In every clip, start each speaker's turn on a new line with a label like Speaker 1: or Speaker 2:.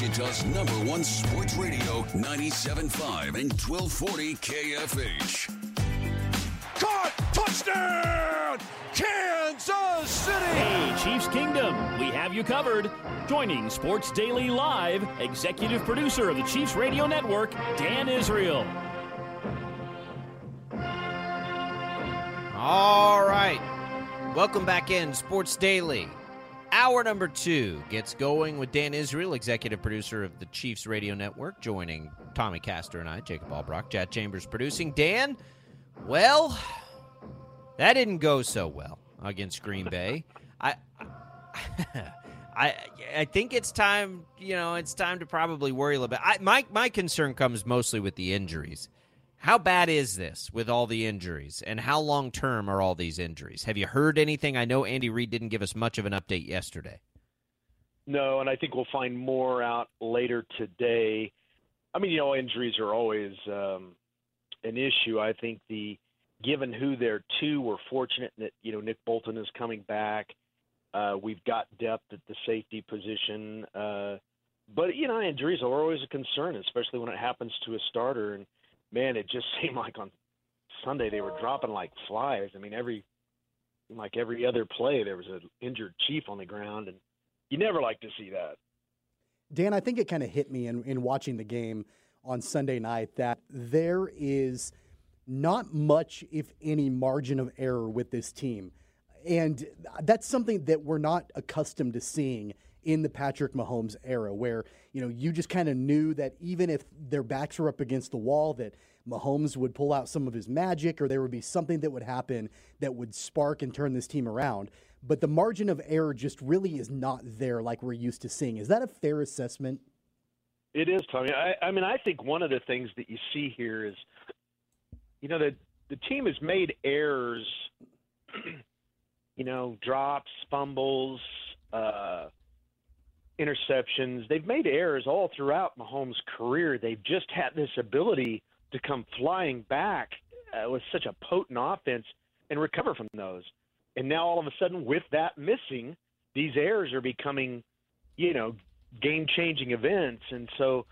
Speaker 1: Wichita's number one sports radio, 97.5 and 1240 KFH.
Speaker 2: Caught! Touchdown! Kansas City!
Speaker 3: Hey, Chiefs Kingdom, we have you covered. Joining Sports Daily Live, executive producer of the Chiefs Radio Network, Dan Israel.
Speaker 4: All right. Welcome back in Sports Daily. Hour number two gets going with Dan Israel, executive producer of the Chiefs Radio Network, joining Tommy Castor and I, Jacob Albrock, Jack Chambers producing. Dan, well, that didn't go so well against Green Bay. I, I, I think it's time. You know, it's time to probably worry a little bit. I, my my concern comes mostly with the injuries. How bad is this with all the injuries, and how long term are all these injuries? Have you heard anything? I know Andy Reid didn't give us much of an update yesterday.
Speaker 5: No, and I think we'll find more out later today. I mean, you know, injuries are always um, an issue. I think the given who they're to, we're fortunate that you know Nick Bolton is coming back. Uh, we've got depth at the safety position, uh, but you know, injuries are always a concern, especially when it happens to a starter. And man, it just seemed like on Sunday they were dropping like flies. I mean, every like every other play there was an injured chief on the ground, and you never like to see that.
Speaker 6: Dan, I think it kind of hit me in, in watching the game on Sunday night that there is not much, if any, margin of error with this team. And that's something that we're not accustomed to seeing in the Patrick Mahomes era, where you know you just kind of knew that even if their backs were up against the wall, that Mahomes would pull out some of his magic, or there would be something that would happen that would spark and turn this team around. But the margin of error just really is not there like we're used to seeing. Is that a fair assessment?
Speaker 5: It is, Tommy. I, I mean, I think one of the things that you see here is, you know, that the team has made errors, you know, drops, fumbles, uh, interceptions. They've made errors all throughout Mahomes' career. They've just had this ability to come flying back uh, with such a potent offense and recover from those. And now all of a sudden, with that missing, these errors are becoming, you know, game-changing events. And so,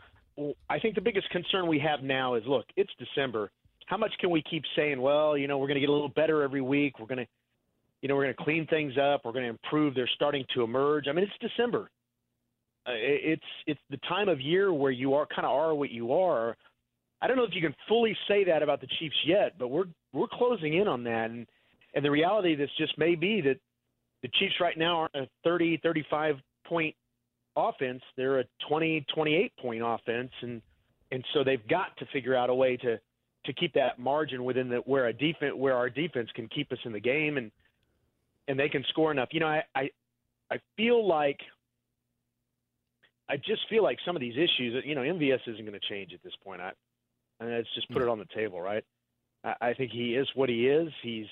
Speaker 5: I think the biggest concern we have now is, look, it's December. How much can we keep saying, well, you know, we're going to get a little better every week. We're going to, you know, we're going to clean things up. We're going to improve. They're starting to emerge. I mean, it's December. Uh, it's it's the time of year where you are kind of are what you are. I don't know if you can fully say that about the Chiefs yet, but we're we're closing in on that. And and the reality of this just may be that the Chiefs right now are a 30, 35 point offense. They're a 20, 28 point offense, and and so they've got to figure out a way to to keep that margin within the where a defense where our defense can keep us in the game and and they can score enough. You know, I I, I feel like I just feel like some of these issues, you know, MVS isn't going to change at this point. I, and let's just put it mm. on the table, right? I, I think he is what he is. He's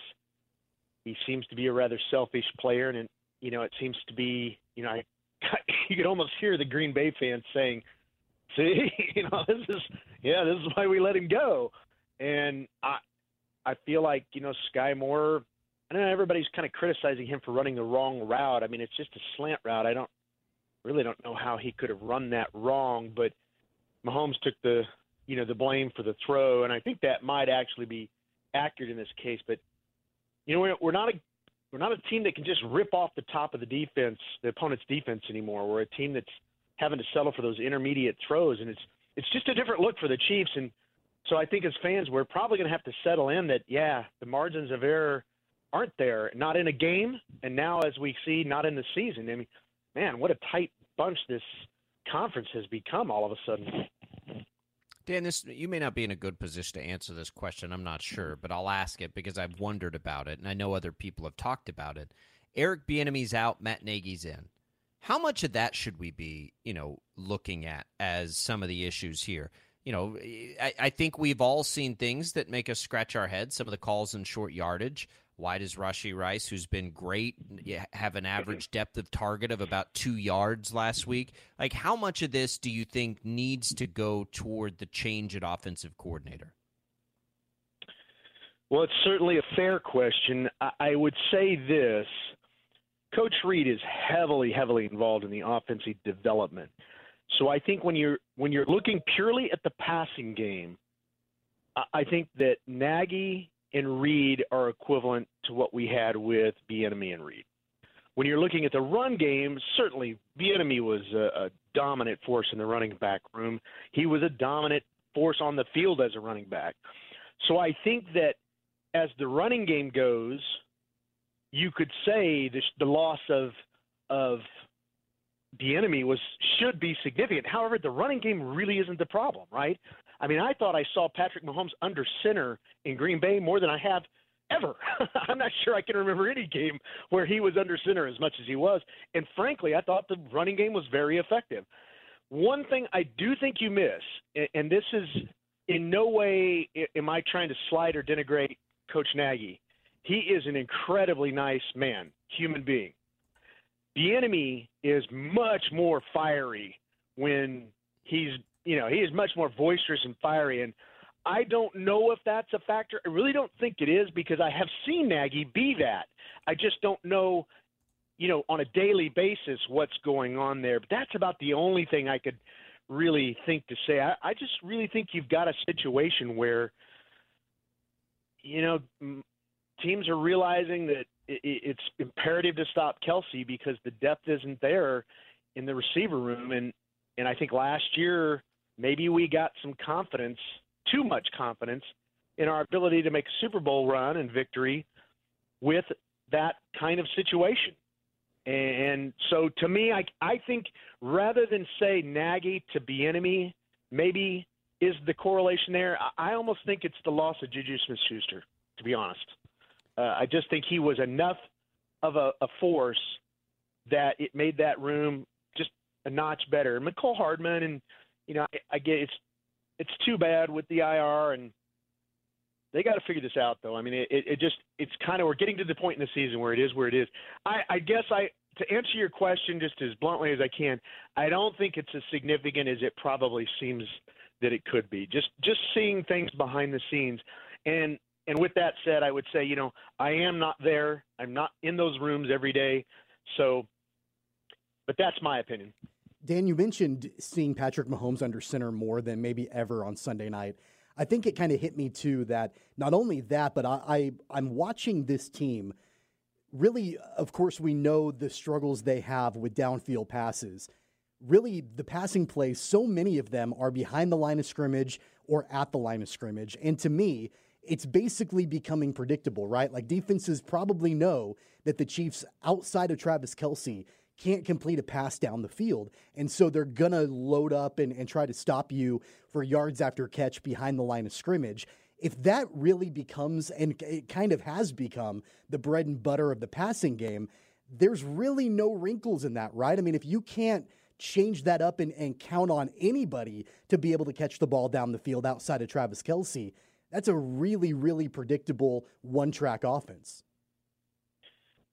Speaker 5: he seems to be a rather selfish player, and and you know, it seems to be, you know, I, you could almost hear the Green Bay fans saying, "See, you know, this is yeah, this is why we let him go." And I, I feel like you know, Skyy Moore. I know everybody's kind of criticizing him for running the wrong route. I mean, it's just a slant route. I don't really don't know how he could have run that wrong, but Mahomes took the you know the blame for the throw, and I think that might actually be accurate in this case. But you know we're, we're not a we're not a team that can just rip off the top of the defense, the opponent's defense anymore. We're a team that's having to settle for those intermediate throws, and it's it's just a different look for the Chiefs. And so I think as fans, we're probably going to have to settle in that yeah, the margins of error aren't there, not in a game, and now as we see, not in the season. I mean, man, what a tight bunch this conference has become all of a sudden.
Speaker 4: Dan, this you may not be in a good position to answer this question. I'm not sure, but I'll ask it because I've wondered about it, and I know other people have talked about it. Eric Bieniemy's out, Matt Nagy's in. How much of that should we be, you know, looking at as some of the issues here? You know, I, I think we've all seen things that make us scratch our heads. Some of the calls in short yardage. Why does Rashee Rice, who's been great, have an average depth of target of about two yards last week? Like, how much of this do you think needs to go toward the change at offensive coordinator?
Speaker 5: Well, it's certainly a fair question. I would say this Coach Reid is heavily, heavily involved in the offensive development. So I think when you're when you're looking purely at the passing game, I think that Nagy and Reid are equivalent to what we had with Bieniemy and Reid. When you're looking at the run game, certainly Bieniemy was a, a dominant force in the running back room. He was a dominant force on the field as a running back. So I think that as the running game goes, you could say the, the loss of of Bieniemy was should be significant. However, the running game really isn't the problem, right? I mean, I thought I saw Patrick Mahomes under center in Green Bay more than I have ever. I'm not sure I can remember any game where he was under center as much as he was. And frankly, I thought the running game was very effective. One thing I do think you miss, and this is in no way am I trying to slide or denigrate Coach Nagy. He is an incredibly nice man, human being. Bieniemy is much more fiery when he's, you know, he is much more boisterous and fiery. And I don't know if that's a factor. I really don't think it is because I have seen Nagy be that. I just don't know, you know, on a daily basis what's going on there. But that's about the only thing I could really think to say. I, I just really think you've got a situation where, you know, teams are realizing that it's imperative to stop Kelce because the depth isn't there in the receiver room. And and I think last year maybe we got some confidence, too much confidence, in our ability to make a Super Bowl run and victory with that kind of situation. And so to me, I I think rather than say Nagy to Bieniemy, maybe is the correlation there. I almost think it's the loss of Juju Smith-Schuster, to be honest. Uh, I just think he was enough of a, a force that it made that room just a notch better. Mecole Hardman and you know I, I get it's it's too bad with the IR and they got to figure this out though. I mean it, it just it's kind of we're getting to the point in the season where it is where it is. I, I guess I to answer your question just as bluntly as I can, I don't think it's as significant as it probably seems that it could be. Just just seeing things behind the scenes and and with that said, I would say, you know, I am not there. I'm not in those rooms every day. So, but that's my opinion.
Speaker 6: Dan, you mentioned seeing Patrick Mahomes under center more than maybe ever on Sunday night. I think it kind of hit me too that not only that, but I, I am watching this team. Really, of course, we know the struggles they have with downfield passes. Really, the passing plays, so many of them are behind the line of scrimmage or at the line of scrimmage. And to me, it's basically becoming predictable, right? Like defenses probably know that the Chiefs, outside of Travis Kelce, can't complete a pass down the field. And so they're going to load up and, and try to stop you for yards after catch behind the line of scrimmage. If that really becomes, and it kind of has become, the bread and butter of the passing game, there's really no wrinkles in that, right? I mean, if you can't change that up and, and count on anybody to be able to catch the ball down the field outside of Travis Kelce, that's a really, really predictable one track offense.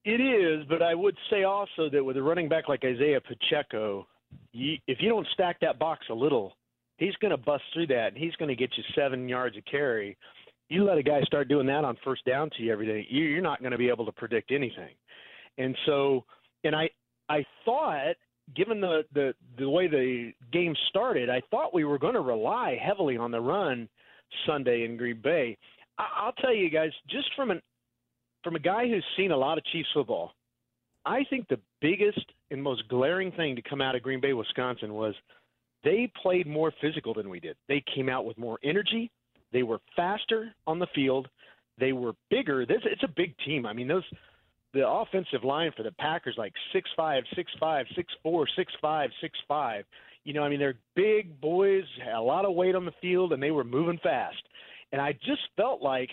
Speaker 5: It is, but I would say also that with a running back like Isaiah Pacheco, you, if you don't stack that box a little, he's going to bust through that and he's going to get you seven yards of carry. You let a guy start doing that on first down to you every day, you're not going to be able to predict anything. And so, and I, I thought, given the the the way the game started, I thought we were going to rely heavily on the run Sunday in Green Bay. I, I- will tell you guys, just from an from a guy who's seen a lot of Chiefs football, I think the biggest and most glaring thing to come out of Green Bay, Wisconsin, was they played more physical than we did. They came out with more energy. They were faster on the field. They were bigger. This it's a big team. I mean, those the offensive line for the Packers like six five, six five, six four, six five, six five. You know, I mean, they're big boys, had a lot of weight on the field, and they were moving fast. And I just felt like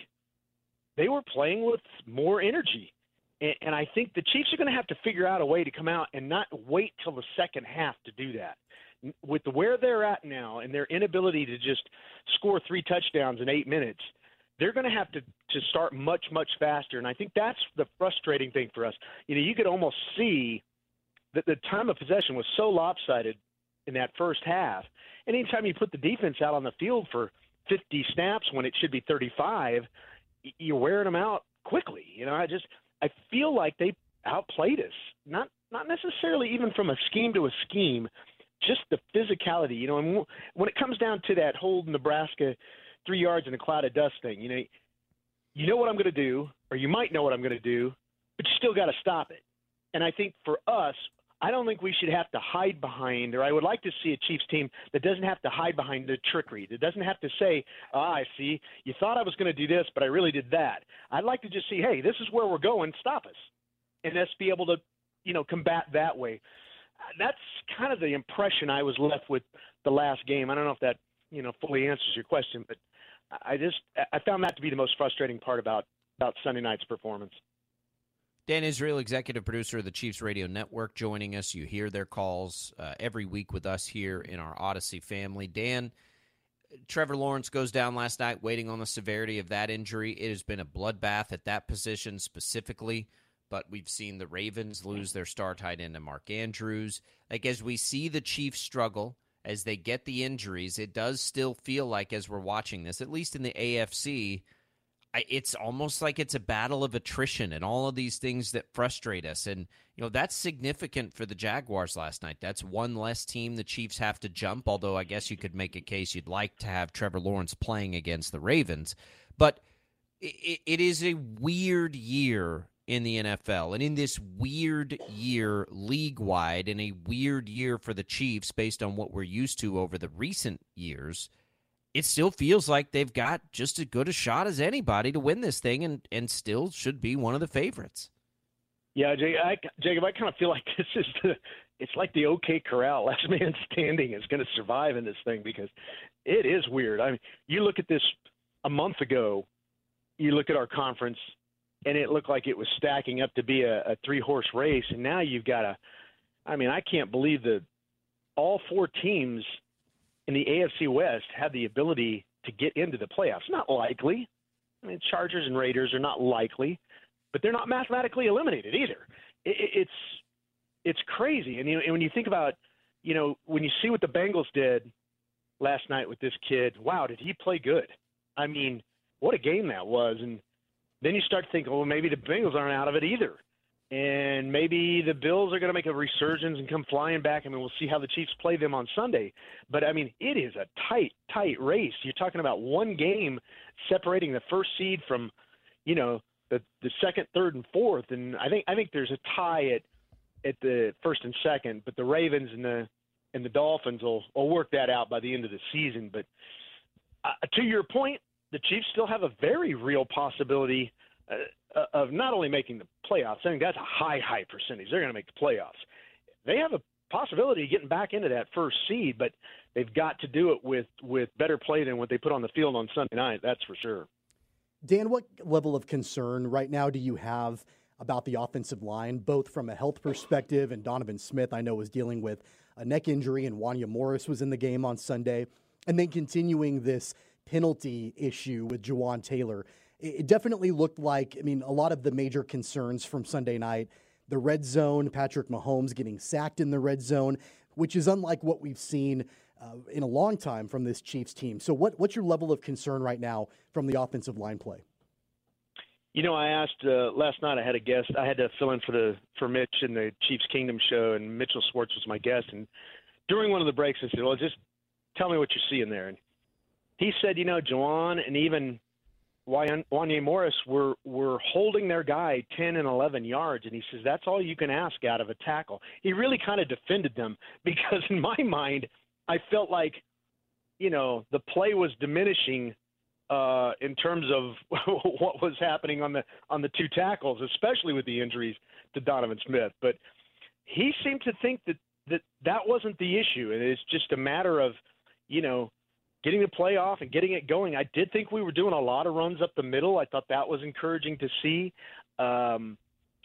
Speaker 5: they were playing with more energy. And, and I think the Chiefs are going to have to figure out a way to come out and not wait till the second half to do that. With where they're at now and their inability to just score three touchdowns in eight minutes, they're going to have to to start much much faster. And I think that's the frustrating thing for us. You know, you could almost see that the time of possession was so lopsided in that first half. And anytime you put the defense out on the field for 50 snaps when it should be 35, you're wearing them out quickly. You know, I just I feel like they outplayed us. Not not necessarily even from a scheme to a scheme, just the physicality. You know, and when it comes down to that whole Nebraska three yards in a cloud of dust thing, you know, you know what I'm going to do, or you might know what I'm going to do, but you still got to stop it. And I think for us, I don't think we should have to hide behind, or I would like to see a Chiefs team that doesn't have to hide behind the trickery. That doesn't have to say, ah, I see, you thought I was going to do this, but I really did that. I'd like to just see, hey, this is where we're going, stop us. And let's be able to, you know, combat that way. That's kind of the impression I was left with the last game. I don't know if that, you know, fully answers your question, but I just I found that to be the most frustrating part about about Sunday night's performance.
Speaker 4: Dan Israel, executive producer of the Chiefs Radio Network, joining us. You hear their calls uh, every week with us here in our Odyssey family. Dan, Trevor Lawrence goes down last night, waiting on the severity of that injury. It has been a bloodbath at that position specifically, but we've seen the Ravens lose their star tight end to Mark Andrews. Like, as we see the Chiefs struggle, as they get the injuries, it does still feel like, as we're watching this, at least in the AFC, it's almost like it's a battle of attrition and all of these things that frustrate us. And, you know, that's significant for the Jaguars last night. That's one less team the Chiefs have to jump, although I guess you could make a case you'd like to have Trevor Lawrence playing against the Ravens. But it, it is a weird year in the NFL. And in this weird year league wide, and a weird year for the Chiefs based on what we're used to over the recent years – it still feels like they've got just as good a shot as anybody to win this thing and, and still should be one of the favorites.
Speaker 5: Yeah, I, Jacob, I kind of feel like this is the it's like the OK Corral. Last man standing is going to survive in this thing because it is weird. I mean, you look at this a month ago, you look at our conference, and it looked like it was stacking up to be a, a three horse race, and now you've got a. I mean, I can't believe that all four teams in the AFC West have the ability to get into the playoffs. Not likely. I mean, Chargers and Raiders are not likely, but they're not mathematically eliminated either. It, it's it's crazy, and, you know, and when you think about, you know, when you see what the Bengals did last night with this kid, wow, did he play good? I mean, what a game that was, and then you start to think, well, maybe the Bengals aren't out of it either and maybe the Bills are going to make a resurgence and come flying back. I mean, we'll see how the Chiefs play them on Sunday. But I mean, it is a tight, tight race. You're talking about one game separating the first seed from, you know, the the second, third, and fourth. And I think I think there's a tie at at the first and second. But the Ravens and the and the Dolphins will will work that out by the end of the season. But uh, to your point, the Chiefs still have a very real possibility. Uh, Uh, of not only making the playoffs. I think that's a high, high percentage. They're going to make the playoffs. They have a possibility of getting back into that first seed, but they've got to do it with with better play than what they put on the field on Sunday night. That's for sure.
Speaker 6: Dan, what level of concern right now do you have about the offensive line, both from a health perspective and Donovan Smith? I know was dealing with a neck injury, and Wanya Morris was in the game on Sunday, and then continuing this penalty issue with Jawaan Taylor it definitely looked like, I mean, a lot of the major concerns from Sunday night the red zone, Patrick Mahomes getting sacked in the red zone, which is unlike what we've seen uh, in a long time from this Chiefs team. So, what, what's your level of concern right now from the offensive line play?
Speaker 5: You know, I asked uh, last night. I had a guest. I had to fill in for the for Mitch in the Chiefs Kingdom show, and Mitchell Schwartz was my guest. And during one of the breaks, I said, "Well, just tell me what you're seeing there." And he said, "You know, Jawaan and even Wanya Morris were were holding their guy 10 and 11 yards, and he says that's all you can ask out of a tackle. He really kind of defended them because in my mind, I felt like, you know, the play was diminishing uh, in terms of what was happening on the on the two tackles, especially with the injuries to Donovan Smith. But he seemed to think that that that wasn't the issue, and it's just a matter of, you know, getting the playoff and getting it going. I did think we were doing a lot of runs up the middle. I thought that was encouraging to see. Um,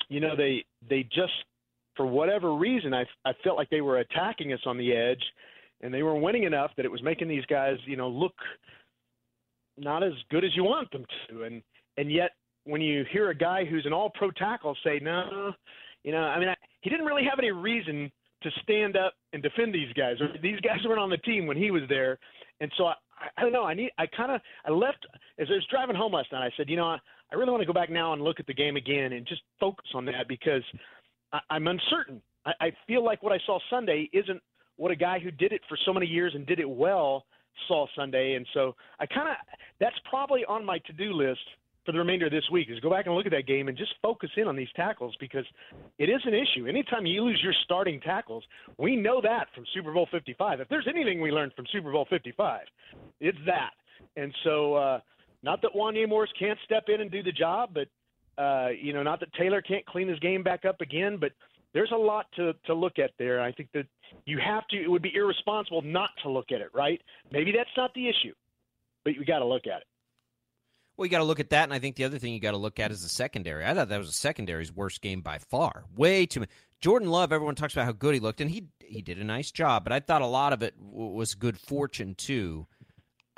Speaker 5: you know, they they just for whatever reason, I I felt like they were attacking us on the edge, and they were winning enough that it was making these guys, you know, look not as good as you want them to. And and yet, when you hear a guy who's an All-Pro tackle say, "No," you know, I mean, I, he didn't really have any reason to stand up and defend these guys. These guys weren't on the team when he was there, and so I, I don't know. I need. I kind of. I left as I was driving home last night. I said, you know, I, I really want to go back now and look at the game again and just focus on that because I, I'm uncertain. I, I feel like what I saw Sunday isn't what a guy who did it for so many years and did it well saw Sunday. And so I kind of that's probably on my to do list for the remainder of this week is go back and look at that game and just focus in on these tackles because it is an issue. Anytime you lose your starting tackles, we know that from Super Bowl 55. If there's anything we learned from Super Bowl 55, it's that. And so, uh, not that Wanya Morris can't step in and do the job, but uh, you know, not that Taylor can't clean his game back up again, but there's a lot to to look at there. I think that you have to. It would be irresponsible not to look at it, right? Maybe that's not the issue, but you got to look at it.
Speaker 4: Well, you got to look at that, and I think the other thing you got to look at is the secondary. I thought that was the secondary's worst game by far. Way too much. Jordan Love, everyone talks about how good he looked, and he he did a nice job, but I thought a lot of it was good fortune too.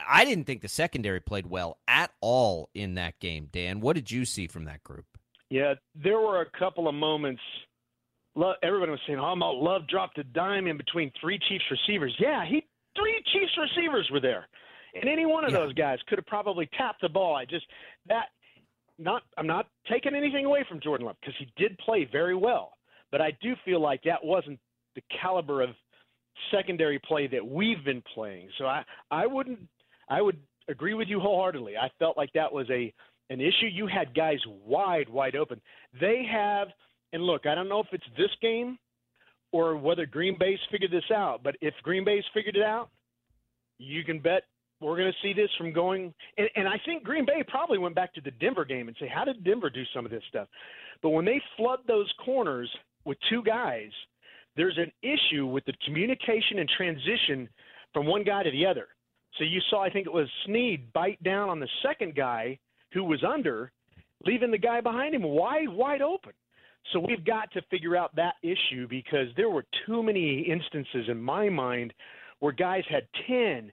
Speaker 4: I didn't think the secondary played well at all in that game. Dan, what did you see from that group?
Speaker 5: Yeah, there were a couple of moments. Everybody was saying, "Oh, Love dropped a dime in between three Chiefs receivers." Yeah, he three Chiefs receivers were there. And any one of yeah. those guys could have probably tapped the ball. I just that not I'm not taking anything away from Jordan Love because he did play very well, but I do feel like that wasn't the caliber of secondary play that we've been playing. So I I wouldn't I would agree with you wholeheartedly. I felt like that was a an issue. You had guys wide wide open. They have and look, I don't know if it's this game or whether Green Bay's figured this out, but if Green Bay's figured it out, you can bet we're going to see this from going, and, and I think Green Bay probably went back to the Denver game and say, how did Denver do some of this stuff? But when they flood those corners with two guys, there's an issue with the communication and transition from one guy to the other. So you saw, I think it was Sneed bite down on the second guy who was under, leaving the guy behind him wide, wide open. So we've got to figure out that issue because there were too many instances in my mind where guys had 10,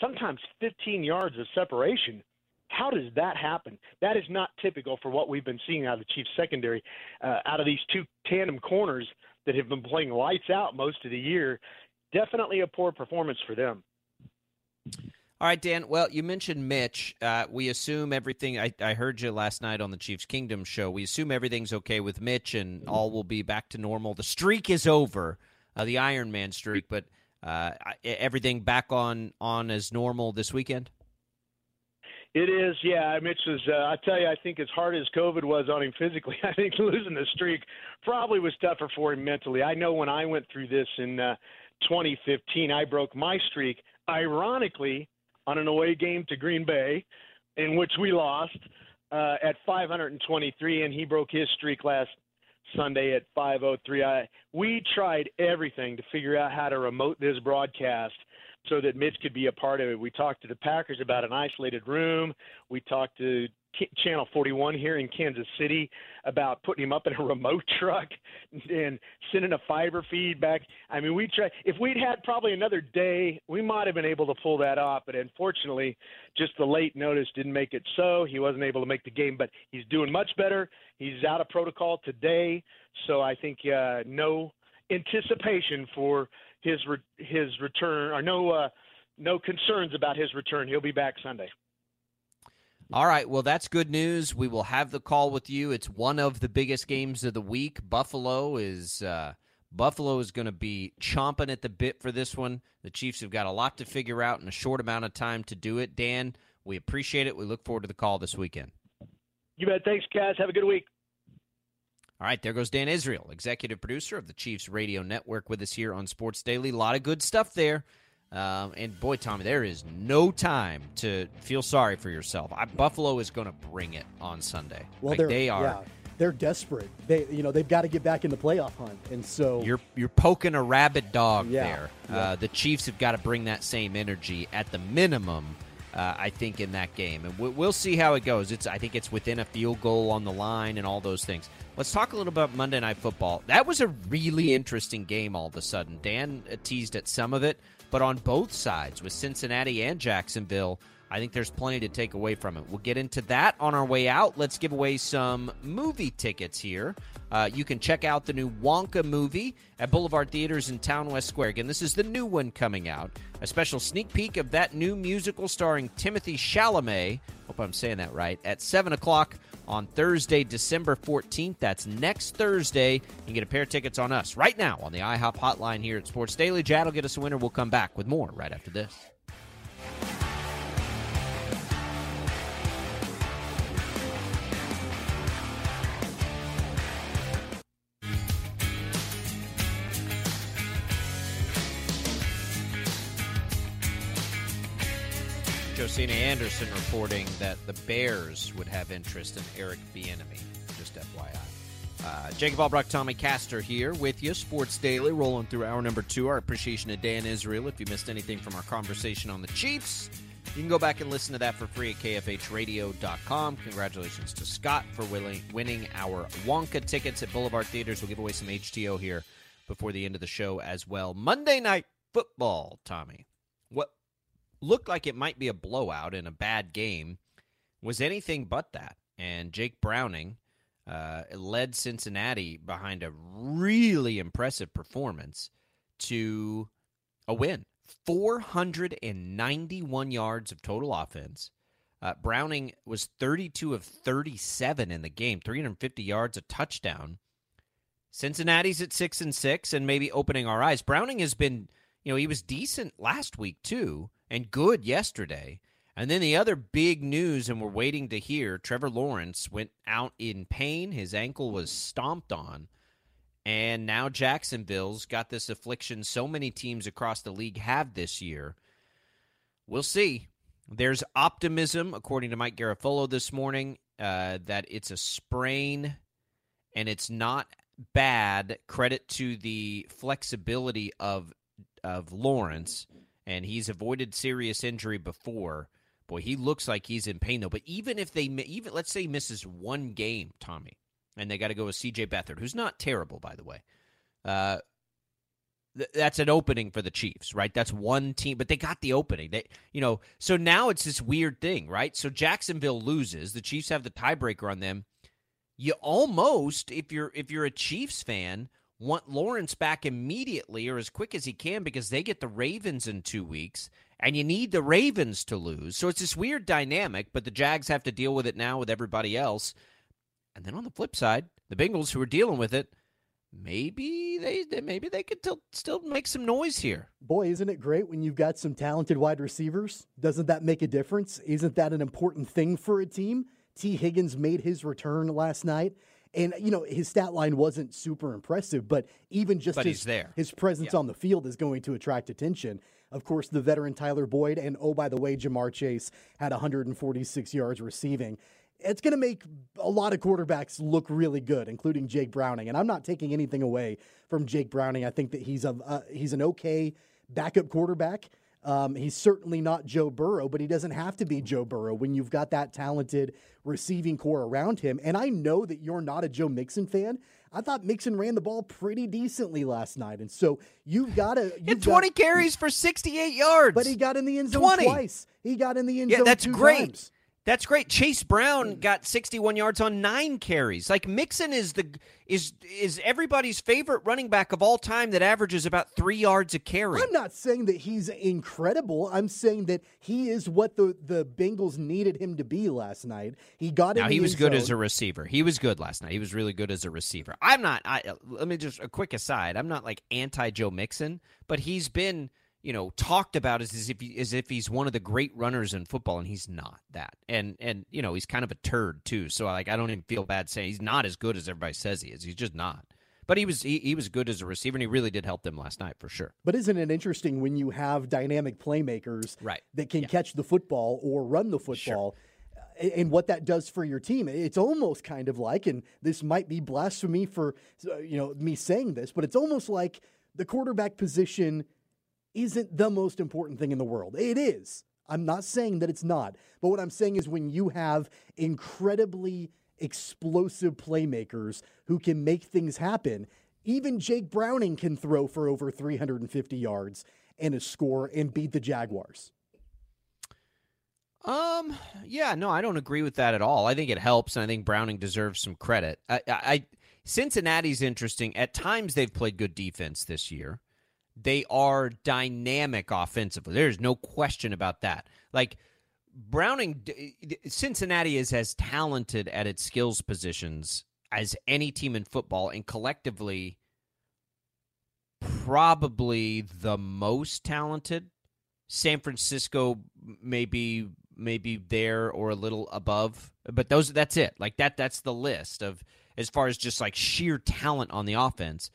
Speaker 5: sometimes 15 yards of separation. How does that happen? That is not typical for what we've been seeing out of the Chiefs secondary, uh, out of these two tandem corners that have been playing lights out most of the year. Definitely a poor performance for them.
Speaker 4: All right, Dan. Well, you mentioned Mitch. Uh, we assume everything. I, I, heard you last night on the Chiefs Kingdom show. We assume everything's okay with Mitch and all will be back to normal. The streak is over, uh, the Iron Man streak. But uh, everything back on on as normal this weekend?
Speaker 5: It is, yeah. Mitch was. Uh, I tell you, I think as hard as COVID was on him physically, I think losing the streak probably was tougher for him mentally. I know when I went through this in uh, 2015, I broke my streak, ironically, on an away game to Green Bay, in which we lost uh, at 523, and he broke his streak last Sunday at 5:03. I we tried everything to figure out how to remote this broadcast so that Mitch could be a part of it. We talked to the Packers about an isolated room. We talked to Channel 41 here in Kansas City about putting him up in a remote truck and sending a fiber feed back. I mean, we try. If we'd had probably another day, we might have been able to pull that off. But unfortunately, just the late notice didn't make it so. He wasn't able to make the game, but he's doing much better. He's out of protocol today, so I think uh, no anticipation for his re- his return or no uh, no concerns about his return. He'll be back Sunday.
Speaker 4: All right, well, that's good news. We will have the call with you. It's one of the biggest games of the week. Buffalo is uh, Buffalo is going to be chomping at the bit for this one. The Chiefs have got a lot to figure out in a short amount of time to do it. Dan, we appreciate it. We look forward to the call this weekend.
Speaker 5: You bet. Thanks, Kaz. Have a good week.
Speaker 4: All right, there goes Dan Israel, executive producer of the Chiefs Radio Network, with us here on Sports Daily. A lot of good stuff there. Um, and boy, Tommy, there is no time to feel sorry for yourself. I, Buffalo is going to bring it on Sunday.
Speaker 6: Well,
Speaker 4: like they are.
Speaker 6: Yeah, they're desperate. They, you know, they've got to get back in the playoff hunt, and so
Speaker 4: you're you're poking a rabid dog
Speaker 6: yeah,
Speaker 4: there.
Speaker 6: Yeah.
Speaker 4: Uh, the Chiefs have got to bring that same energy at the minimum. Uh, I think in that game, and we'll see how it goes. It's I think it's within a field goal on the line and all those things. Let's talk a little about Monday Night Football. That was a really interesting game. All of a sudden, Dan teased at some of it. But on both sides, with Cincinnati and Jacksonville, I think there's plenty to take away from it. We'll get into that on our way out. Let's give away some movie tickets here. Uh, you can check out the new Wonka movie at Boulevard Theaters in Town West Square. Again, this is the new one coming out. A special sneak peek of that new musical starring Timothée Chalamet. Hope I'm saying that right. At 7 o'clock on Thursday, December 14th. That's next Thursday. You can get a pair of tickets on us right now on the IHOP hotline here at Sports Daily. Jad will get us a winner. We'll come back with more right after this. Josina Anderson reporting that the Bears would have interest in Eric Bieniemy. Just FYI. Uh, Jacob Albrock, Tommy Castor here with you, Sports Daily, rolling through hour number two. Our appreciation to Dan Israel. If you missed anything from our conversation on the Chiefs, you can go back and listen to that for free at kfhradio.com. Congratulations to Scott for winning our Wonka tickets at Boulevard Theaters. We'll give away some HTO here before the end of the show as well. Monday Night Football, Tommy. Looked like it might be a blowout in a bad game was anything but that. And Jake Browning uh, led Cincinnati behind a really impressive performance to a win 491 yards of total offense. Uh, Browning was 32 of 37 in the game, 350 yards, a touchdown. Cincinnati's at six and six, and maybe opening our eyes. Browning has been, you know, he was decent last week too, and good yesterday. And then the other big news, and we're waiting to hear Trevor Lawrence went out in pain. His ankle was stomped on. And now Jacksonville's got this affliction so many teams across the league have this year. We'll see. There's optimism, according to Mike Garafolo this morning, uh, that it's a sprain and it's not bad. Credit to the flexibility of of Lawrence and he's avoided serious injury before. Boy, he looks like he's in pain though. But even if they even let's say misses one game, Tommy, and they got to go with C.J. Beathard, who's not terrible by the way. Uh, th- that's an opening for the Chiefs, right? That's one team, but they got the opening. They, you know, so now it's this weird thing, right? So Jacksonville loses, the Chiefs have the tiebreaker on them. You almost, if you're if you're a Chiefs fan, want Lawrence back immediately or as quick as he can because they get the Ravens in two weeks, and you need the Ravens to lose. So it's this weird dynamic, but the Jags have to deal with it now with everybody else. And then on the flip side, the Bengals who are dealing with it, maybe they, they maybe they could t- still make some noise here.
Speaker 6: Boy, isn't it great when you've got some talented wide receivers? Doesn't that make a difference? Isn't that an important thing for a team? Tee Higgins made his return last night. And you know his stat line wasn't super impressive, but even just
Speaker 4: but
Speaker 6: his, his presence
Speaker 4: yeah.
Speaker 6: on the field is going to attract attention. Of course, the veteran Tyler Boyd, and oh by the way, Ja'Marr Chase had 146 yards receiving. It's going to make a lot of quarterbacks look really good, including Jake Browning. And I'm not taking anything away from Jake Browning. I think that he's a uh, he's an okay backup quarterback. Um, he's certainly not Joe Burrow, but he doesn't have to be Joe Burrow when you've got that talented receiving corps around him. And I know that you're not a Joe Mixon fan. I thought Mixon ran the ball pretty decently last night, and so you've got to.
Speaker 4: You've 20 got, carries for 68 yards,
Speaker 6: but he got in the end zone
Speaker 4: 20.
Speaker 6: twice. He got in the end
Speaker 4: yeah,
Speaker 6: zone.
Speaker 4: that's great.
Speaker 6: Times.
Speaker 4: That's great. Chase Brown mm. got 61 yards on 9 carries. Like Mixon is the is is everybody's favorite running back of all time that averages about 3 yards a carry.
Speaker 6: I'm not saying that he's incredible. I'm saying that he is what the the Bengals needed him to be last night. He got
Speaker 4: Now he was good
Speaker 6: zone.
Speaker 4: as a receiver. He was good last night. He was really good as a receiver. I'm not I let me just a quick aside. I'm not like anti Joe Mixon, but he's been you know, talked about as, as if he, as if he's one of the great runners in football, and he's not that. And and you know, he's kind of a turd too. So like, I don't even feel bad saying he's not as good as everybody says he is. He's just not. But he was he, he was good as a receiver, and he really did help them last night for sure.
Speaker 6: But isn't it interesting when you have dynamic playmakers
Speaker 4: right.
Speaker 6: that can
Speaker 4: yeah.
Speaker 6: catch the football or run the football?
Speaker 4: Sure
Speaker 6: and what that does for your team. It's almost kind of like, and this might be blasphemy for you know me saying this, but it's almost like the quarterback position isn't the most important thing in the world. It is. I'm not saying that it's not. But what I'm saying is when you have incredibly explosive playmakers who can make things happen, even Jake Browning can throw for over 350 yards and a score and beat the Jaguars.
Speaker 4: Um, yeah, no, I don't agree with that at all. I think it helps, and I think Browning deserves some credit. I, I, Cincinnati's interesting. At times, they've played good defense this year. They are dynamic offensively. There's no question about that. Like Browning, Cincinnati is as talented at its skills positions as any team in football, and collectively, probably the most talented. San Francisco maybe maybe there or a little above, but those that's it. Like that that's the list of as far as just like sheer talent on the offense.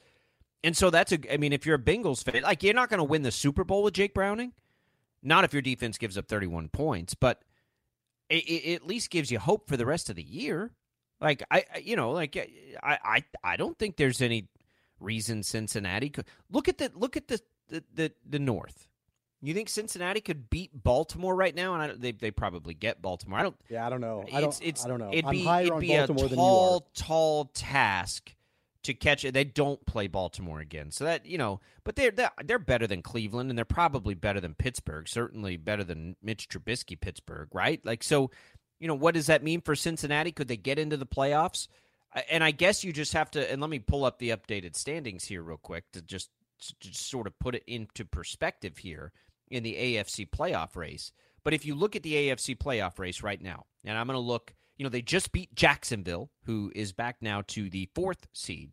Speaker 4: And so that's a I mean if you're a Bengals fan, like you're not going to win the Super Bowl with Jake Browning. Not if your defense gives up 31 points, but it, it at least gives you hope for the rest of the year. Like I, you know, like I, I, I don't think there's any reason Cincinnati could look at the look at the the the, the North. You think Cincinnati could beat Baltimore right now? And I, they they probably get Baltimore. I don't.
Speaker 6: Yeah, I don't know. I don't. It's,
Speaker 4: it's,
Speaker 6: I don't know.
Speaker 4: It'd be,
Speaker 6: higher
Speaker 4: it'd be a
Speaker 6: than you are.
Speaker 4: tall, tall task to catch it. They don't play Baltimore again, so that you know. But they're they're, better than Cleveland, and they're probably better than Pittsburgh. Certainly better than Mitch Trubisky Pittsburgh, right? Like so. You know what does that mean for Cincinnati? Could they get into the playoffs? And I guess you just have to. And let me pull up the updated standings here real quick to just to just sort of put it into perspective here in the AFC playoff race. But if you look at the AFC playoff race right now, and I'm going to look, you know, they just beat Jacksonville, who is back now to the fourth seed.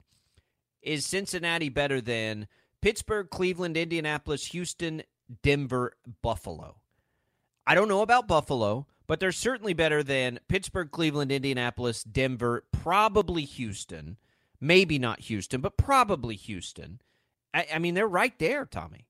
Speaker 4: Is Cincinnati better than Pittsburgh, Cleveland, Indianapolis, Houston, Denver, Buffalo? I don't know about Buffalo, but they're certainly better than Pittsburgh, Cleveland, Indianapolis, Denver, probably Houston. Maybe not Houston, but probably Houston. I, I mean, they're right there, Tommy.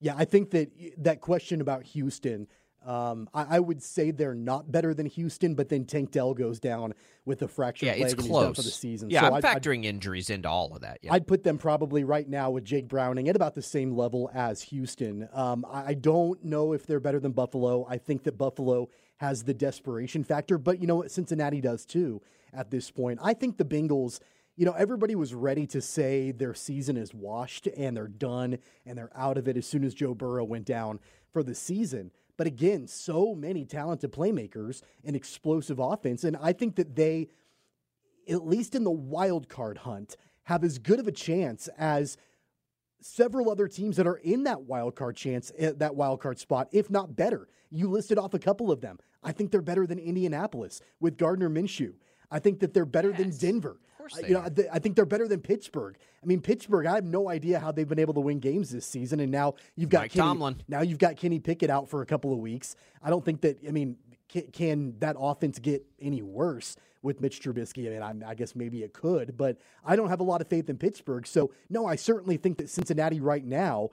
Speaker 6: Yeah, I think that that question about Houston, um, I, I, would say they're not better than Houston, but then Tank Dell goes down with a fractured
Speaker 4: yeah,
Speaker 6: leg
Speaker 4: it's
Speaker 6: and
Speaker 4: close.
Speaker 6: he's done for the season.
Speaker 4: Yeah,
Speaker 6: so
Speaker 4: I'm
Speaker 6: I'd,
Speaker 4: factoring
Speaker 6: I'd,
Speaker 4: injuries into all of that. Yeah.
Speaker 6: I'd put them probably right now with Jake Browning at about the same level as Houston. Um, I, I don't know if they're better than Buffalo. I think that Buffalo has the desperation factor, but you know what? Cincinnati does too at this point. I think the Bengals you know, everybody was ready to say their season is washed and they're done and they're out of it as soon as Joe Burrow went down for the season. But again, so many talented playmakers and explosive offense. And I think that they, at least in the wild card hunt, have as good of a chance as several other teams that are in that wild card chance, eh, that wild card spot, if not better. You listed off a couple of them. I think they're better than Indianapolis with Gardner Minshew. I think that they're better yes. than Denver. You know, I, th- I think they're better than Pittsburgh. I mean, Pittsburgh. I have no idea how they've been able to win games this season, and now you've got
Speaker 4: Mike
Speaker 6: Kenny,
Speaker 4: Tomlin.
Speaker 6: Now you've got Kenny Pickett out for a couple of weeks. I don't think that. I mean, can, can that offense get any worse with Mitch Trubisky? I mean, I, I guess maybe it could, but I don't have a lot of faith in Pittsburgh. So no, I certainly think that Cincinnati right now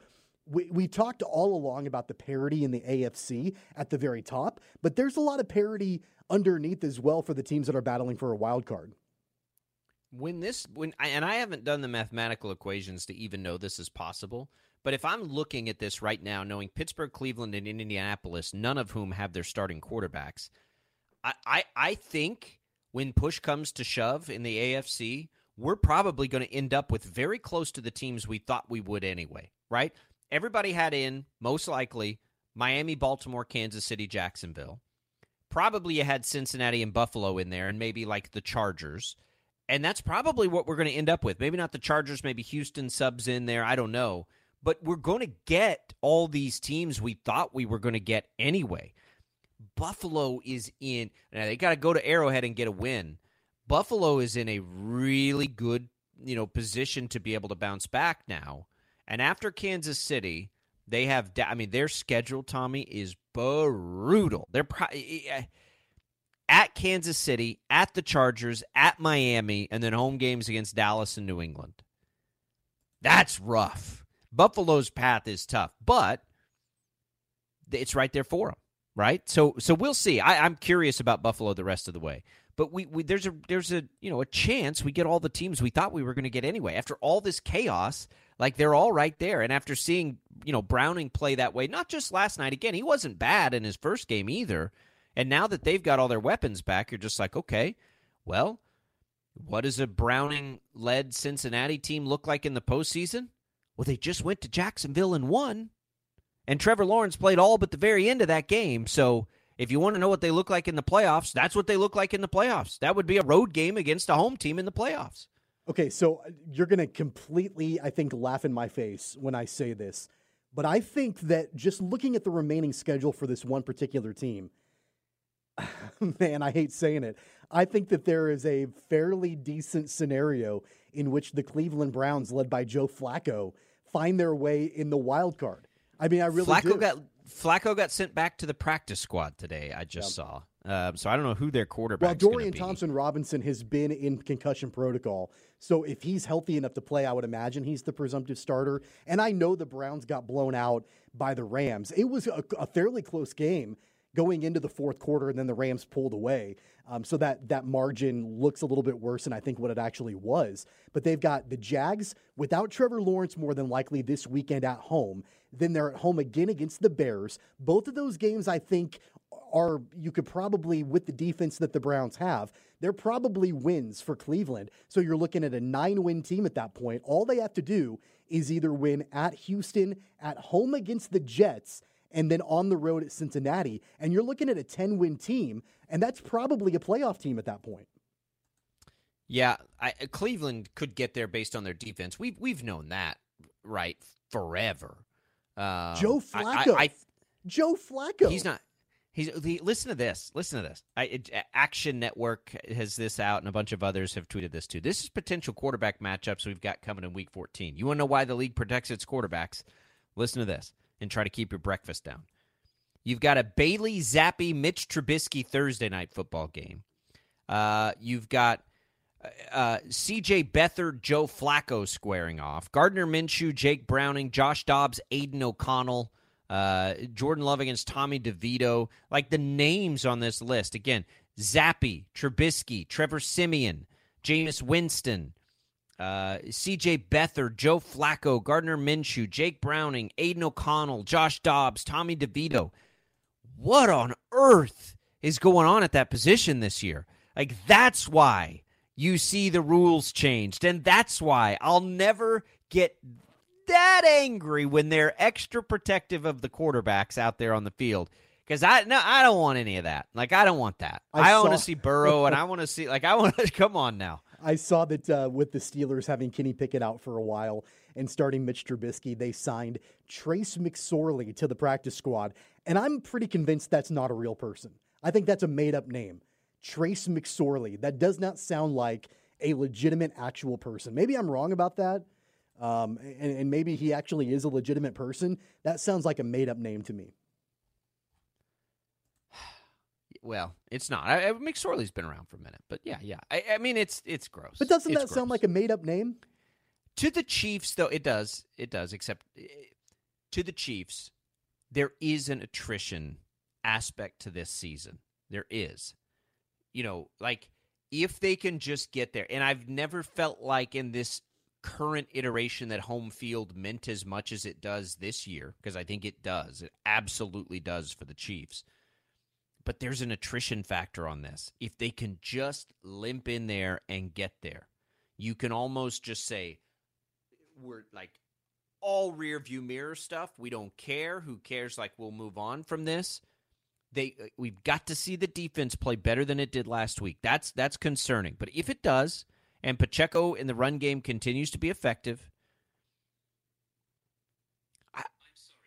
Speaker 6: we, we talked all along about the parity in the AFC at the very top, but there's a lot of parity underneath as well for the teams that are battling for a wild card.
Speaker 4: When this, when and I haven't done the mathematical equations to even know this is possible, but if I'm looking at this right now, knowing Pittsburgh, Cleveland, and Indianapolis, none of whom have their starting quarterbacks, I, I, I think when push comes to shove in the AFC, we're probably going to end up with very close to the teams we thought we would anyway, right? Everybody had in, most likely, Miami, Baltimore, Kansas City, Jacksonville. Probably you had Cincinnati and Buffalo in there, and maybe like the Chargers. And that's probably what we're going to end up with. Maybe not the Chargers, maybe Houston subs in there. I don't know. But we're going to get all these teams we thought we were going to get anyway. Buffalo is in. Now they got to go to Arrowhead and get a win. Buffalo is in a really good, you know, position to be able to bounce back now. And after Kansas City, they have. I mean, their schedule, Tommy, is brutal. They're pro- eh, eh, at Kansas City, at the Chargers, at Miami, and then home games against Dallas and New England. That's rough. Buffalo's path is tough, but it's right there for them, right? So, so we'll see. I, I'm curious about Buffalo the rest of the way. But we, we there's a there's a you know a chance we get all the teams we thought we were going to get anyway. After all this chaos, like they're all right there. And after seeing you know Browning play that way, not just last night. Again, he wasn't bad in his first game either. And now that they've got all their weapons back, you're just like, okay, well, what does a Browning led Cincinnati team look like in the postseason? Well, they just went to Jacksonville and won. And Trevor Lawrence played all but the very end of that game. So If you want to know what they look like in the playoffs, that's what they look like in the playoffs. That would be a road game against a home team in the playoffs.
Speaker 6: Okay, so uh, you're going to completely, I think, laugh in my face when I say this. But I think that just looking at the remaining schedule for this one particular team, man, I hate saying it. I think that there is a fairly decent scenario in which the Cleveland Browns, led by Joe Flacco, find their way in the wild card. I mean, I really
Speaker 4: Flacco
Speaker 6: do.
Speaker 4: got Flacco got sent back to the practice squad today. I just saw. Um, so I don't know who their quarterback.
Speaker 6: Well, Dorian Thompson Robinson has been in concussion protocol. So if he's healthy enough to play, I would imagine he's the presumptive starter. And I know the Browns got blown out by the Rams. It was a, a fairly close game going into the fourth quarter, and then the Rams pulled away. Um, so that that margin looks a little bit worse than I think what it actually was. But they've got the Jags without Trevor Lawrence more than likely this weekend at home. Then they're at home again against the Bears. Both of those games, I think, are you could probably with the defense that the Browns have, they're probably wins for Cleveland. So you're looking at a nine-win team at that point. All they have to do is either win at Houston, at home against the Jets, and then on the road at Cincinnati. And you're looking at a 10 win team, and that's probably a playoff team at that point.
Speaker 4: Yeah, I, Cleveland could get there based on their defense. We've we've known that right forever.
Speaker 6: Uh, Joe Flacco. I, I, Joe Flacco.
Speaker 4: He's not. He's he, listen to this. Listen to this. I, it, Action Network has this out, and a bunch of others have tweeted this too. This is potential quarterback matchups we've got coming in Week 14. You want to know why the league protects its quarterbacks? Listen to this and try to keep your breakfast down. You've got a Bailey Zappe Mitch Trubisky Thursday night football game. Uh, you've got uh, uh C.J. Beathard, Joe Flacco squaring off. Gardner Minshew, Jake Browning, Josh Dobbs, Aidan O'Connell. Uh, Jordan Love against Tommy DeVito. Like the names on this list. Again, Zappe, Trubisky, Trevor Siemian, Jameis Winston, uh, CJ Beathard, Joe Flacco, Gardner Minshew, Jake Browning, Aidan O'Connell, Josh Dobbs, Tommy DeVito. What on earth is going on at that position this year? Like, that's why you see the rules changed. And that's why I'll never get that angry when they're extra protective of the quarterbacks out there on the field. Because I no, I don't want any of that. Like I don't want that. I, I want to see Burrow, and I want to see like I want to come on now.
Speaker 6: I saw that uh, with the Steelers having Kenny Pickett out for a while and starting Mitch Trubisky, they signed Trace McSorley to the practice squad, and I'm pretty convinced that's not a real person. I think that's a made up name, Trace McSorley. That does not sound like a legitimate actual person. Maybe I'm wrong about that. Um, and, and maybe he actually is a legitimate person. That sounds like a made up name to me.
Speaker 4: Well, it's not. I, I, McSorley's been around for a minute, but yeah, yeah. I, I mean, it's it's gross.
Speaker 6: But doesn't
Speaker 4: it's
Speaker 6: that
Speaker 4: gross.
Speaker 6: sound like a made up name?
Speaker 4: To the Chiefs, though, it does. It does. Except eh, to the Chiefs, there is an attrition aspect to this season. There is. You know, like if they can just get there, and I've never felt like in this current iteration that home field meant as much as it does this year, because I think it does. It absolutely does for the Chiefs. But there's an attrition factor on this. If they can just limp in there and get there, you can almost just say, we're like all rear view mirror stuff. We don't care. Who cares? Like, we'll move on from this they uh, we've got to see the defense play better than it did last week. That's that's concerning. But if it does, and Pacheco in the run game continues to be effective.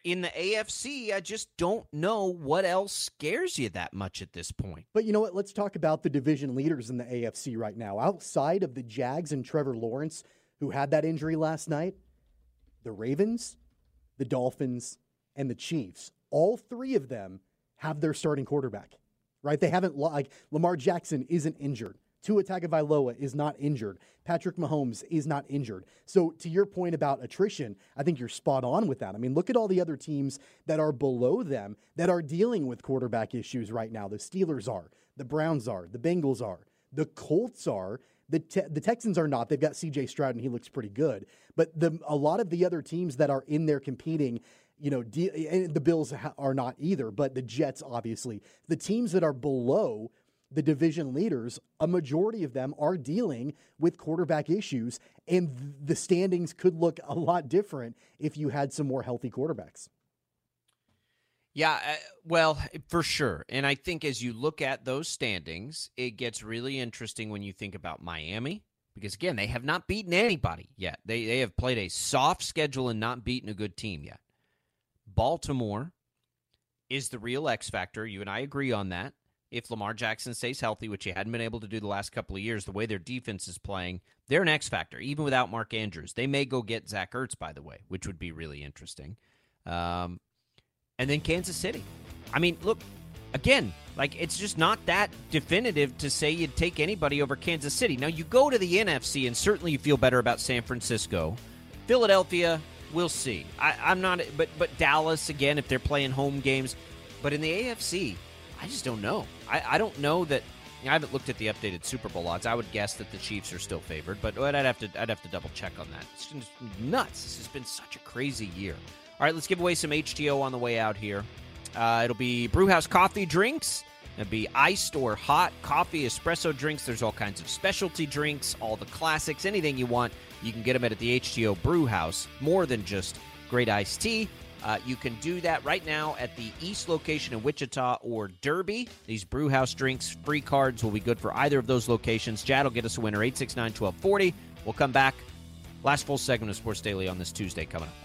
Speaker 4: In the AFC, I just don't know what else scares you that much at this point.
Speaker 6: But you know what? Let's talk about the division leaders in the AFC right now. Outside of the Jags and Trevor Lawrence, who had that injury last night, the Ravens, the Dolphins, and the Chiefs, all three of them have their starting quarterback, right? They haven't, like, Lamar Jackson isn't injured. Tua Tagovailoa is not injured. Patrick Mahomes is not injured. So to your point about attrition, I think you're spot on with that. I mean, look at all the other teams that are below them that are dealing with quarterback issues right now. The Steelers are, the Browns are, the Bengals are, the Colts are. The, te- the Texans are not. They've got C.J. Stroud and he looks pretty good. But the a lot of the other teams that are in there competing you know, and the Bills are not either, but the Jets, obviously. The teams that are below the division leaders, a majority of them are dealing with quarterback issues, and the standings could look a lot different if you had some more healthy quarterbacks.
Speaker 4: Yeah, uh, well, for sure. And I think as you look at those standings, it gets really interesting when you think about Miami because again, they have not beaten anybody yet. They they have played a soft schedule and not beaten a good team yet. Baltimore is the real X factor. You and I agree on that. If Lamar Jackson stays healthy, which he hadn't been able to do the last couple of years, the way their defense is playing, they're an X factor, even without Mark Andrews. They may go get Zach Ertz, by the way, which would be really interesting. Um, and then Kansas City. I mean, look, again, like it's just not that definitive to say you'd take anybody over Kansas City. Now you go to the NFC and certainly you feel better about San Francisco. Philadelphia, we'll see. I, I'm not but but Dallas again if they're playing home games. But in the AFC, I just don't know. I, I don't know that I haven't looked at the updated Super Bowl odds. I would guess that the Chiefs are still favored, but I'd have to I'd have to double check on that. It's just nuts. This has been such a crazy year. All right, let's give away some HTeaO on the way out here. Uh, it'll be Brewhouse coffee drinks. It'll be iced or hot coffee, espresso drinks. There's all kinds of specialty drinks, all the classics, anything you want. You can get them at the HTeaO Brewhouse. More than just great iced tea. Uh, you can do that right now at the East location in Wichita or Derby. These Brewhouse drinks, free cards will be good for either of those locations. Chad will get us a winner, 869 1240. We'll come back. Last full segment of Sports Daily on this Tuesday coming up.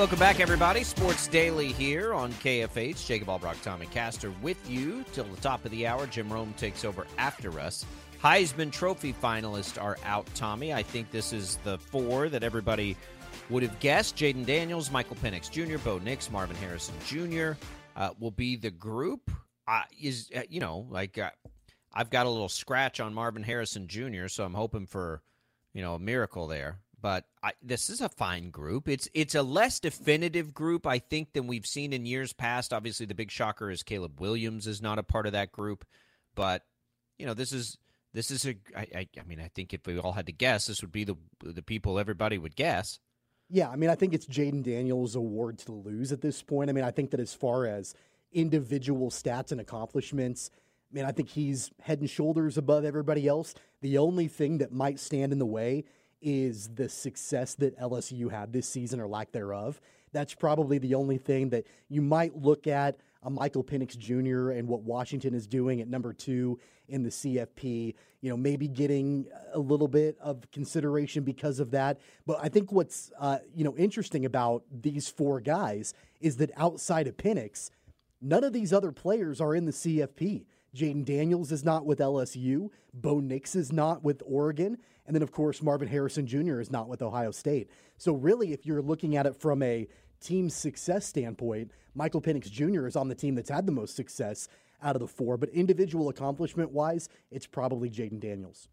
Speaker 4: Welcome back, everybody. Sports Daily here on KFH. Jacob Albrock, Tommy Castor with you till the top of the hour. Jim Rome takes over after us. Heisman Trophy finalists are out, Tommy. I think this is the four that everybody would have guessed. Jayden Daniels, Michael Penix Jr., Bo Nix, Marvin Harrison Jr. Uh, will be the group. Uh, is uh, you know like uh, I've got a little scratch on Marvin Harrison Jr., so I'm hoping for you know a miracle there but I, this is a fine group. It's it's a less definitive group, I think, than we've seen in years past. Obviously, the big shocker is Caleb Williams is not a part of that group, but you know this is this is a. I, I, I mean, I think if we all had to guess, this would be the the people everybody would guess.
Speaker 6: Yeah, I mean, I think it's Jayden Daniels' award to lose at this point. I mean, I think that as far as individual stats and accomplishments, I mean, I think he's head and shoulders above everybody else. The only thing that might stand in the way is the success that LSU had this season or lack thereof. That's probably the only thing that you might look at a Michael Penix Jr. and what Washington is doing at number two in the CFP. You know, maybe getting a little bit of consideration because of that. But I think what's uh, you know interesting about these four guys is that outside of Penix, none of these other players are in the CFP. Jayden Daniels is not with LSU. Bo Nix is not with Oregon. And then, of course, Marvin Harrison Jr. is not with Ohio State. So, really, if you're looking at it from a team success standpoint, Michael Penix Jr. is on the team that's had the most success out of the four. But individual accomplishment wise, it's probably Jayden Daniels.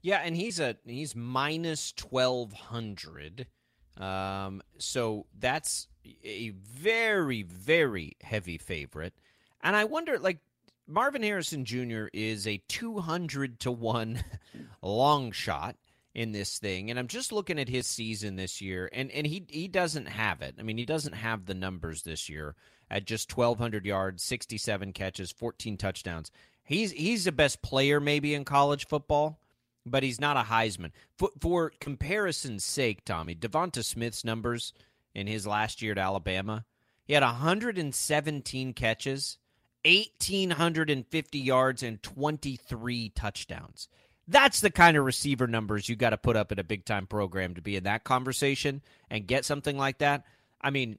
Speaker 4: Yeah, and he's a he's minus twelve hundred. Um, so that's a very, very heavy favorite. And I wonder, like, Marvin Harrison Jr. is a 200 to 1 long shot in this thing and I'm just looking at his season this year and and he he doesn't have it. I mean, he doesn't have the numbers this year at just 1200 yards, 67 catches, 14 touchdowns. He's he's the best player maybe in college football, but he's not a Heisman. For, for comparison's sake, Tommy, Devonta Smith's numbers in his last year at Alabama, he had 117 catches 1,850 yards and 23 touchdowns. That's the kind of receiver numbers you got to put up in a big time program to be in that conversation and get something like that. I mean,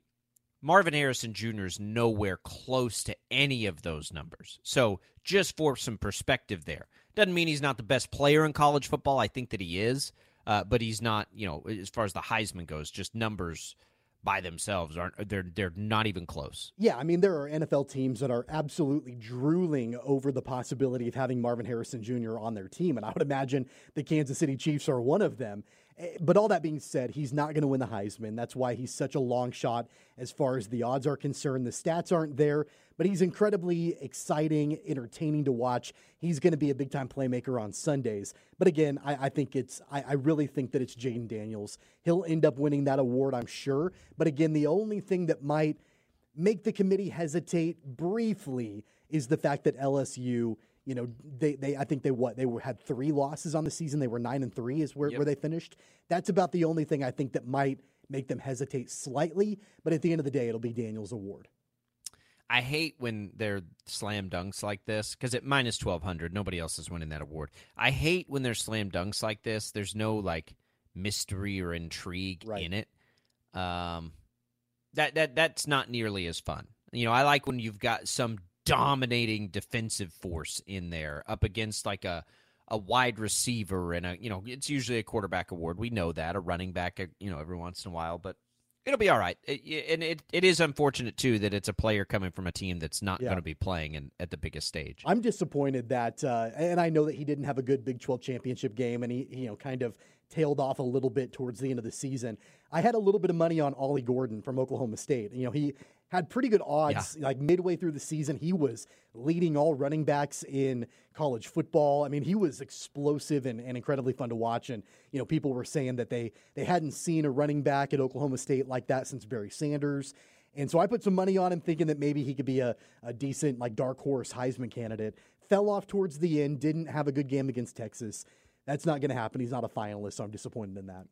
Speaker 4: Marvin Harrison Jr. is nowhere close to any of those numbers. So, just for some perspective there, doesn't mean he's not the best player in college football. I think that he is, uh, but he's not, you know, as far as the Heisman goes, just numbers by themselves aren't they're they're not even close.
Speaker 6: Yeah, I mean there are NFL teams that are absolutely drooling over the possibility of having Marvin Harrison Jr. on their team and I would imagine the Kansas City Chiefs are one of them. Eh, but all that being said, he's not going to win the Heisman. That's why he's such a long shot as far as the odds are concerned. The stats aren't there, but he's incredibly exciting, entertaining to watch. He's going to be a big time playmaker on Sundays. But again, I, I think it's, I, I, really think that it's Jayden Daniels. He'll end up winning that award, I'm sure. But again, the only thing that might make the committee hesitate briefly is the fact that LSU, you know, they, they I think they what they were had three losses on the season. They were nine and three is where,
Speaker 4: Yep.
Speaker 6: where they finished. That's about the only thing I think that might make them hesitate slightly. But at the end of the day, it'll be Daniel's award.
Speaker 4: I hate when they're slam dunks like this because at minus twelve hundred, nobody else is winning that award. I hate when they're slam dunks like this. There's no like mystery or intrigue
Speaker 6: Right.
Speaker 4: in it. Um, that that that's not nearly as fun. You know, I like when you've got some dominating defensive force in there up against like a a wide receiver and a you know it's usually a quarterback award. We know that a running back, uh, you know, every once in a while, but it'll be all right. It, and it, it is unfortunate too that it's a player coming from a team that's not
Speaker 6: Yeah.
Speaker 4: going to be playing in, at the biggest stage.
Speaker 6: I'm disappointed that, uh, and I know that he didn't have a good Big 12 championship game, and he, he, you know, kind of tailed off a little bit towards the end of the season. I had a little bit of money on Ollie Gordon from Oklahoma State. You know, he had pretty good odds. Like midway through the season, he was leading all running backs in college football. I mean, he was explosive and, and incredibly fun to watch. And you know, people were saying that they they hadn't seen a running back at Oklahoma State like that since Barry Sanders. And so I put some money on him, thinking that maybe he could be a, a decent, like, dark horse Heisman candidate. Fell off towards the end, didn't have a good game against Texas. That's not going to happen. He's not a finalist, so I'm disappointed in that.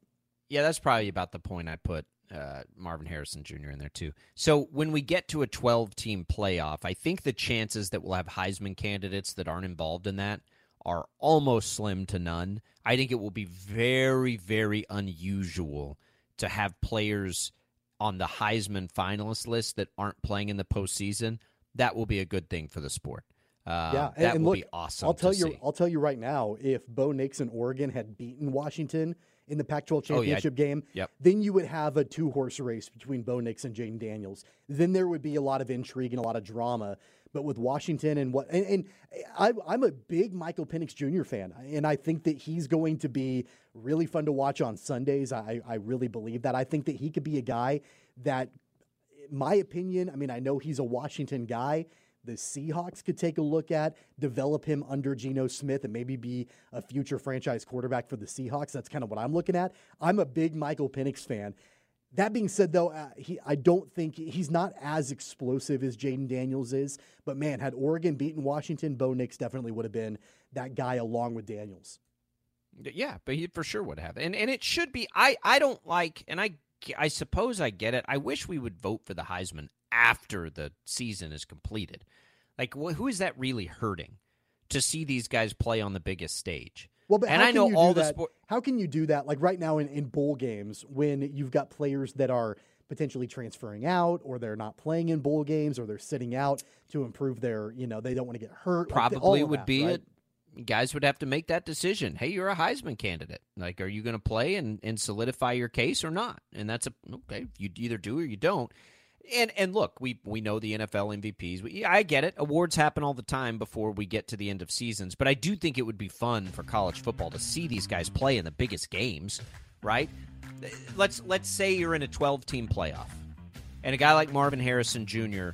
Speaker 4: Yeah, that's probably about the point I put uh, Marvin Harrison Jr. in there too. So when we get to a 12 team playoff, I think the chances that we'll have Heisman candidates that aren't involved in that are almost slim to none. I think it will be very, very unusual to have players on the Heisman finalist list that aren't playing in the postseason. That will be a good thing for the sport. Uh,
Speaker 6: yeah, and,
Speaker 4: that
Speaker 6: and
Speaker 4: will
Speaker 6: look,
Speaker 4: be awesome.
Speaker 6: I'll tell you,
Speaker 4: see.
Speaker 6: I'll tell you right now, if Bo Nix and Oregon had beaten Washington in the Pac-12
Speaker 4: Oh, yeah.
Speaker 6: championship game,
Speaker 4: Yep.
Speaker 6: then you would have a two-horse race between Bo Nix and Jayden Daniels. Then there would be a lot of intrigue and a lot of drama. But with Washington and what, and, and I, I'm a big Michael Penix Jr. fan, and I think that he's going to be really fun to watch on Sundays. I, I really believe that. I think that he could be a guy that my opinion, I mean, I know he's a Washington guy. The Seahawks could take a look at, develop him under Geno Smith, and maybe be a future franchise quarterback for the Seahawks. That's kind of what I'm looking at. I'm a big Michael Penix fan. That being said, though, uh, he I don't think he's not as explosive as Jayden Daniels is. But man, had Oregon beaten Washington, Bo Nix definitely would have been that guy along with Daniels.
Speaker 4: Yeah, but he for sure would have. And and it should be I I don't like and I I suppose I get it. I wish we would vote for the Heisman after the season is completed. Like wh- who is that really hurting to see these guys play on the biggest stage?
Speaker 6: Well, but
Speaker 4: and I know all the
Speaker 6: that?
Speaker 4: sport
Speaker 6: How can you do that? Like right now in, in bowl games, when you've got players that are potentially transferring out, or they're not playing in bowl games, or they're sitting out to improve their, you know, they don't want to get hurt. like,
Speaker 4: probably
Speaker 6: of
Speaker 4: would
Speaker 6: that,
Speaker 4: be
Speaker 6: right?
Speaker 4: guys would have to make that decision. Hey, you're a Heisman candidate. Like, are you going to play and, and solidify your case or not? And that's a okay. You either do or you don't. And and look, we we know the NFL MVPs. We, I get it. Awards happen all the time before we get to the end of seasons. But I do think it would be fun for college football to see these guys play in the biggest games, right? Let's let's say you're in a 12 team playoff, and a guy like Marvin Harrison Jr.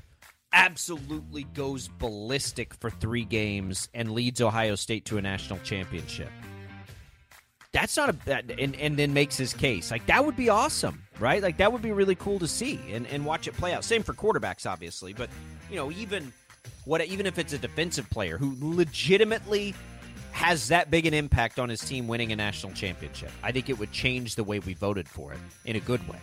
Speaker 4: absolutely goes ballistic for three games and leads Ohio State to a national championship. That's not a bad, and, and then makes his case. Like, that would be awesome, right? Like, that would be really cool to see and, and watch it play out. Same for quarterbacks, obviously, but, you know, even what even if it's a defensive player who legitimately has that big an impact on his team winning a national championship, I think it would change the way we voted for it in a good way.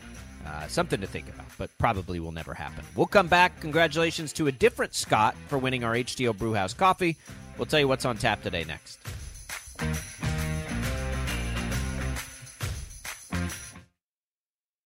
Speaker 4: Uh, something to think about, but probably will never happen. We'll come back. Congratulations to a different Scott for winning our HTeaO Brewhouse coffee. We'll tell you what's on tap today next.